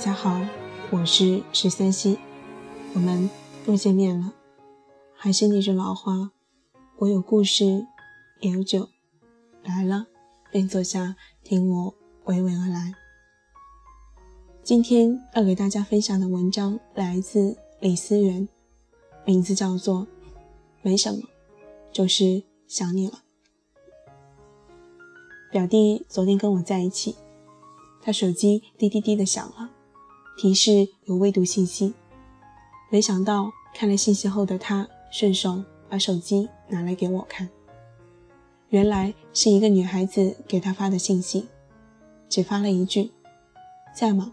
大家好，我是十三溪，我们又见面了。还是那句老话，我有故事，也有酒，来了便坐下，听我娓娓而来。今天要给大家分享的文章来自李思源，名字叫做《没什么，就是想你了》。表弟昨天跟我在一起。他手机滴滴滴的响了，提示有未读信息。没想到看了信息后的他，顺手把手机拿来给我看。原来是一个女孩子给他发的信息，只发了一句：“在吗？”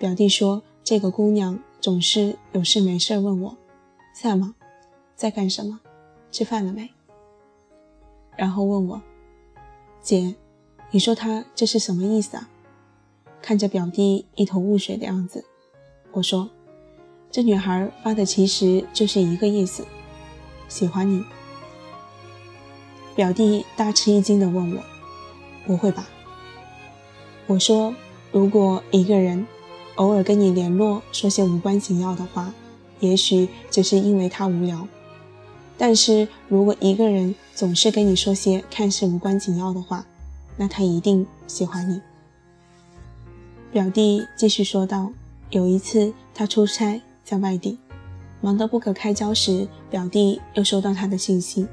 表弟说：“这个姑娘总是有事没事问我，在吗？在干什么？吃饭了没？”然后问我：“姐。”你说他这是什么意思啊？看着表弟一头雾水的样子，我说：“这女孩发的其实就是一个意思，喜欢你。”表弟大吃一惊的问我：“不会吧？”我说：“如果一个人偶尔跟你联络，说些无关紧要的话，也许只是因为他无聊；但是如果一个人总是跟你说些看似无关紧要的话，”那他一定喜欢你。表弟继续说道：“有一次他出差在外地，忙得不可开交时，表弟又收到他的信息，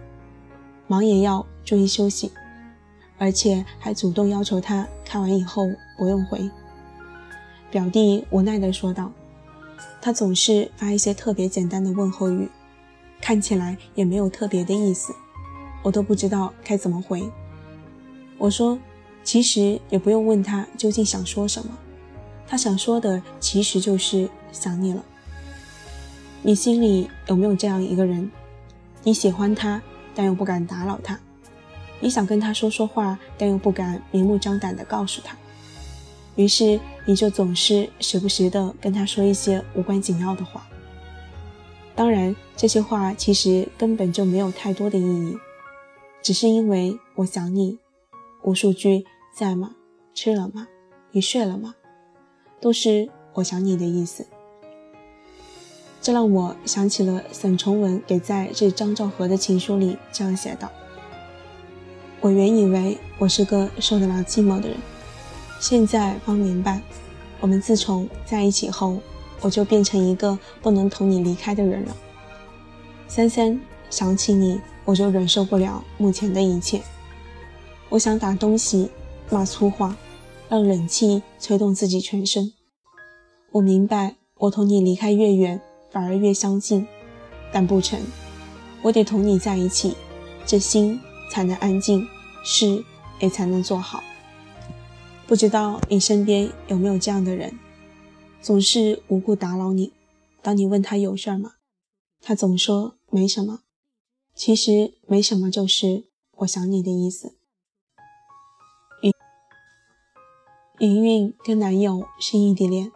忙也要注意休息，而且还主动要求他看完以后不用回。”表弟无奈地说道：“他总是发一些特别简单的问候语，看起来也没有特别的意思，我都不知道该怎么回。”我说，其实也不用问他究竟想说什么，他想说的其实就是想你了。你心里有没有这样一个人？你喜欢他，但又不敢打扰他；你想跟他说说话，但又不敢明目张胆地告诉他。于是你就总是时不时地跟他说一些无关紧要的话。当然，这些话其实根本就没有太多的意义，只是因为我想你。无数句在吗？吃了吗？你睡了吗？都是我想你的意思。这让我想起了沈从文给在致张兆和的情书里这样写道：“我原以为我是个受得了寂寞的人，现在方明白，我们自从在一起后，我就变成一个不能同你离开的人了。三三想起你，我就忍受不了目前的一切。”我想打东西，骂粗话，让冷气吹动自己全身。我明白，我同你离开越远，反而越相近，但不成，我得同你在一起，这心才能安静，事也才能做好。不知道你身边有没有这样的人，总是无故打扰你。当你问他有事吗，他总说没什么。其实没什么，就是我想你的意思。云云跟男友是异地恋，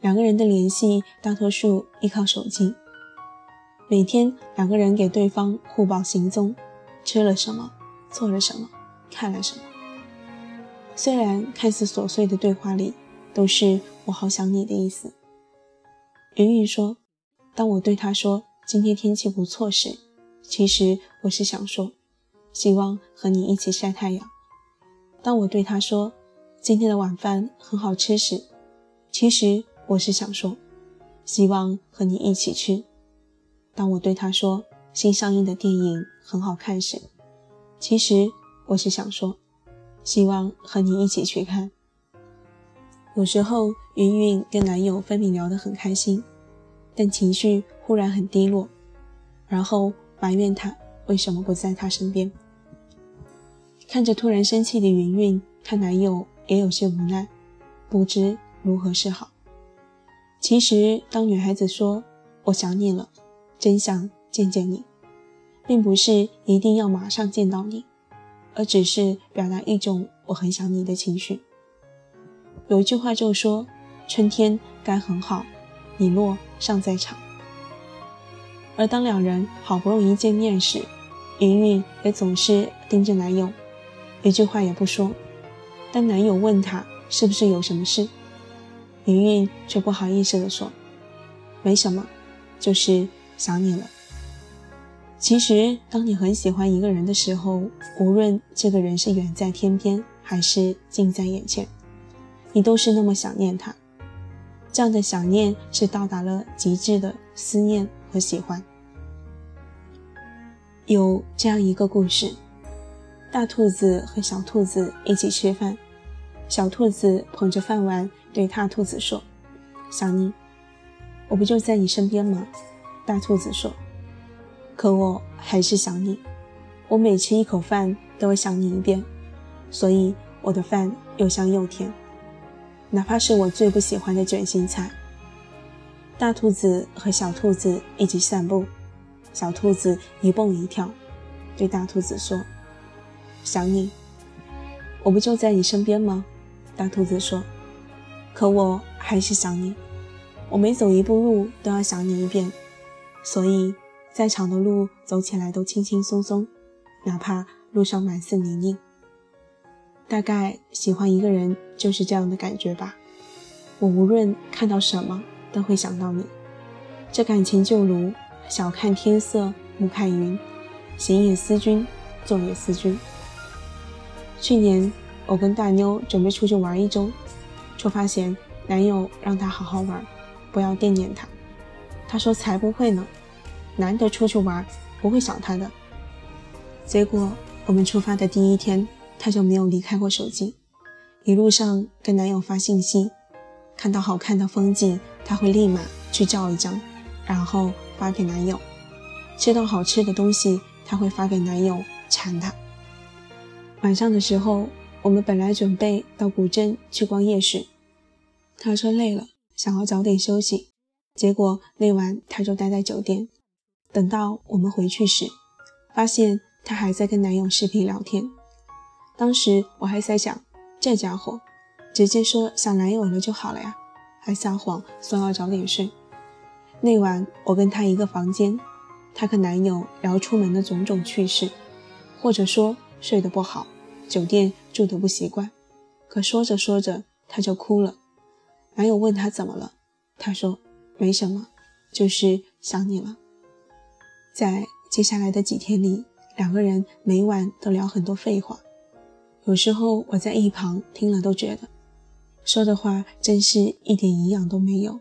两个人的联系大多数依靠手机。每天两个人给对方互报行踪，吃了什么，做了什么，看了什么。虽然看似琐碎的对话里都是“我好想你”的意思。云云说：“当我对他说今天天气不错时，其实我是想说，希望和你一起晒太阳。当我对他说。”今天的晚饭很好吃时，其实我是想说，希望和你一起吃。当我对他说新上映的电影很好看时，其实我是想说，希望和你一起去看。有时候云云跟男友分明聊得很开心，但情绪忽然很低落，然后埋怨他为什么不在他身边。看着突然生气的云云，看男友。也有些无奈，不知如何是好。其实，当女孩子说“我想你了”，真想见见你，并不是一定要马上见到你，而只是表达一种我很想你的情绪。有一句话就说：“春天该很好，你若尚在场。”而当两人好不容易见面时，云云也总是盯着男友，一句话也不说。但男友问她是不是有什么事？”云云却不好意思地说：“没什么，就是想你了。”其实，当你很喜欢一个人的时候，无论这个人是远在天边还是近在眼前，你都是那么想念他。这样的想念是到达了极致的思念和喜欢。有这样一个故事：大兔子和小兔子一起吃饭，小兔子捧着饭碗对大兔子说：“想你，我不就在你身边吗？”大兔子说：“可我还是想你，我每吃一口饭都会想你一遍，所以我的饭又香又甜。”哪怕是我最不喜欢的卷心菜。大兔子和小兔子一起散步，小兔子一蹦一跳，对大兔子说：“想你，我不就在你身边吗？”大兔子说：“可我还是想你，我每走一步路都要想你一遍，所以再长的路走起来都轻轻松松，哪怕路上满是泥泞。”大概喜欢一个人就是这样的感觉吧。我无论看到什么都会想到你。这感情就如小看天色，暮看云，行也思君，坐也思君。去年我跟大妞准备出去玩一周，出发前男友让她好好玩，不要惦念他。她说才不会呢，难得出去玩，不会想他的。结果我们出发的第一天。她就没有离开过手机，一路上跟男友发信息，看到好看的风景，她会立马去照一张，然后发给男友；吃到好吃的东西，她会发给男友馋他。晚上的时候，我们本来准备到古镇去逛夜市，她说累了，想要早点休息，结果那晚她就待在酒店。等到我们回去时，发现她还在跟男友视频聊天。当时我还在想，这家伙直接说想男友了就好了呀，还撒谎说要早点睡。那晚我跟他一个房间，她跟男友聊出门的种种趣事，或者说睡得不好，酒店住的不习惯。可说着说着，她就哭了。男友问她怎么了，她说没什么，就是想你了。在接下来的几天里，两个人每晚都聊很多废话。有时候我在一旁听了都觉得，说的话真是一点营养都没有。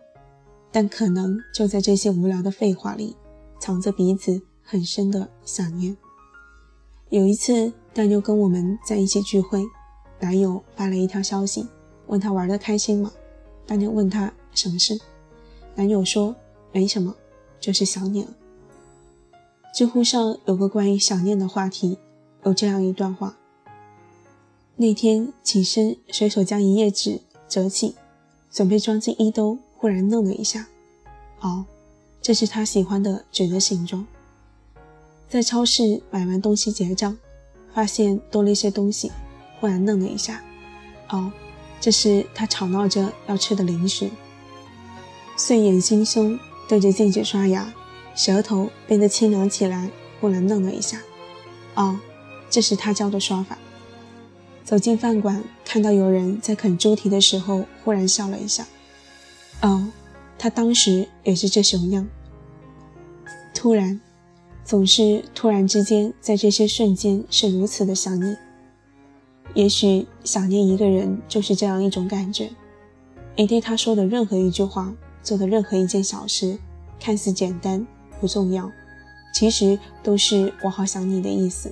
但可能就在这些无聊的废话里，藏着彼此很深的想念。有一次，大妞跟我们在一起聚会，男友发了一条消息，问她玩的开心吗？大妞问他什么事，男友说没什么，就是想你了。知乎上有个关于想念的话题，有这样一段话。那天起身，随手将一页纸折起，准备装进衣兜，忽然愣了一下。哦，这是他喜欢的纸的形状。在超市买完东西结账，发现多了一些东西，忽然愣了一下。哦，这是他吵闹着要吃的零食。睡眼惺忪对着镜子刷牙，舌头变得清凉起来，忽然愣了一下。哦，这是他教的刷法。走进饭馆，看到有人在啃猪蹄的时候，忽然笑了一下。哦，他当时也是这熊样。突然，总是突然之间，在这些瞬间是如此的想你。也许想念一个人就是这样一种感觉。你对他说的任何一句话，做的任何一件小事，看似简单不重要，其实都是我好想你的意思。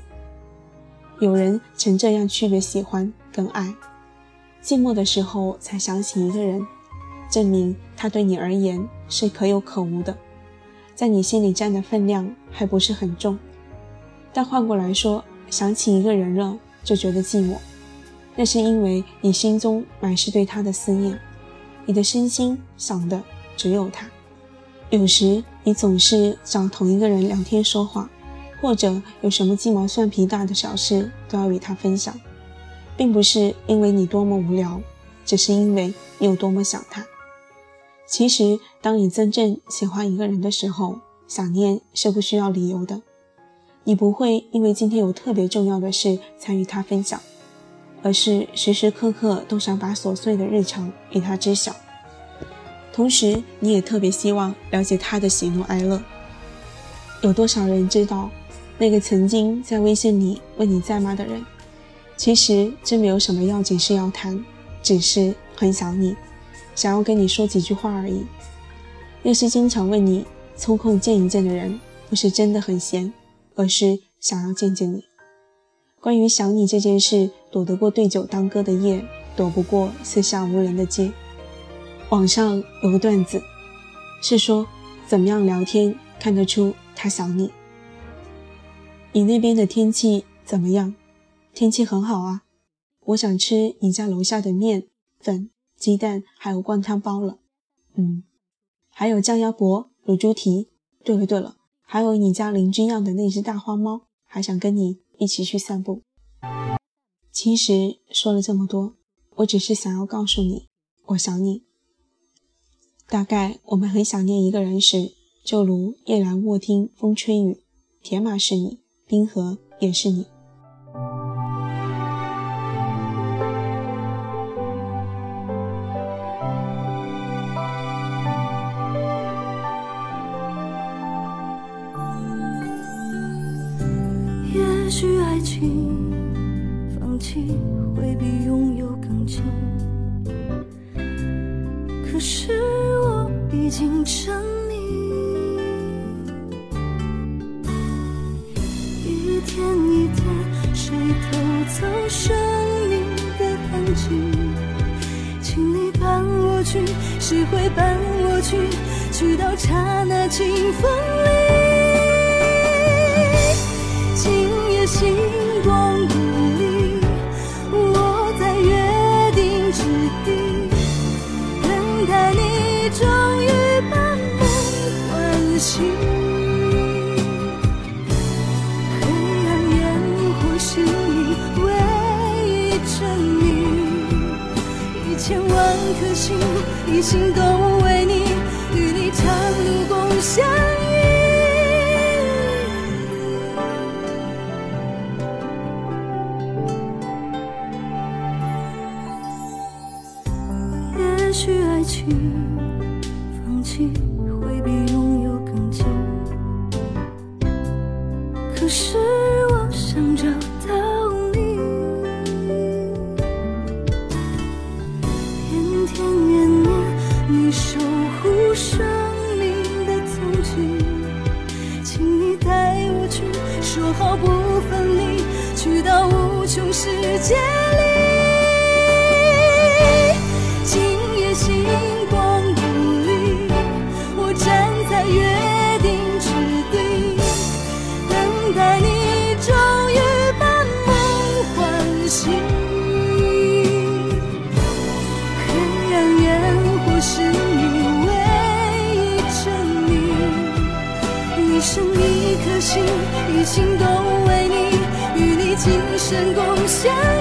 有人曾这样区别喜欢跟爱，寂寞的时候才想起一个人，证明他对你而言是可有可无的，在你心里占的分量还不是很重。但换过来说，想起一个人了就觉得寂寞，那是因为你心中满是对他的思念，你的身心想的只有他。有时你总是找同一个人聊天说话。或者有什么鸡毛蒜皮大的小事都要与他分享，并不是因为你多么无聊，只是因为你有多么想他。其实，当你真正喜欢一个人的时候，想念是不需要理由的。你不会因为今天有特别重要的事才与他分享，而是时时刻刻都想把琐碎的日常给他知晓。同时，你也特别希望了解他的喜怒哀乐。有多少人知道，那个曾经在微信里问你在吗的人，其实真没有什么要紧事要谈，只是很想你，想要跟你说几句话而已。那些经常问你抽空见一见的人，不是真的很闲，而是想要见见你。关于想你这件事，躲得过对酒当歌的夜，躲不过四下无人的街。网上有个段子，是说怎么样聊天看得出他想你。你那边的天气怎么样？天气很好啊，我想吃你家楼下的面粉、鸡蛋还有灌汤包了。嗯。还有酱鸭脖、卤猪蹄。对了对了，还有你家邻居养的那只大花猫，还想跟你一起去散步。其实说了这么多，我只是想要告诉你，我想你。大概我们很想念一个人时，就如夜阑卧听风吹雨，铁马是你，冰河也是你。经沉溺，一天一天，谁偷走生命的痕迹？请你伴我去，谁会伴我去？去到刹那清风里。今夜星光不离，我在约定之地等待你，终唤醒。黑暗烟火是你唯一证明，一千万颗心，一心都为你，与你长路共相依。也许爱情好不分离，去到无穷世界里。今夜星光不离，我站在。一心都为你，与你今生共相。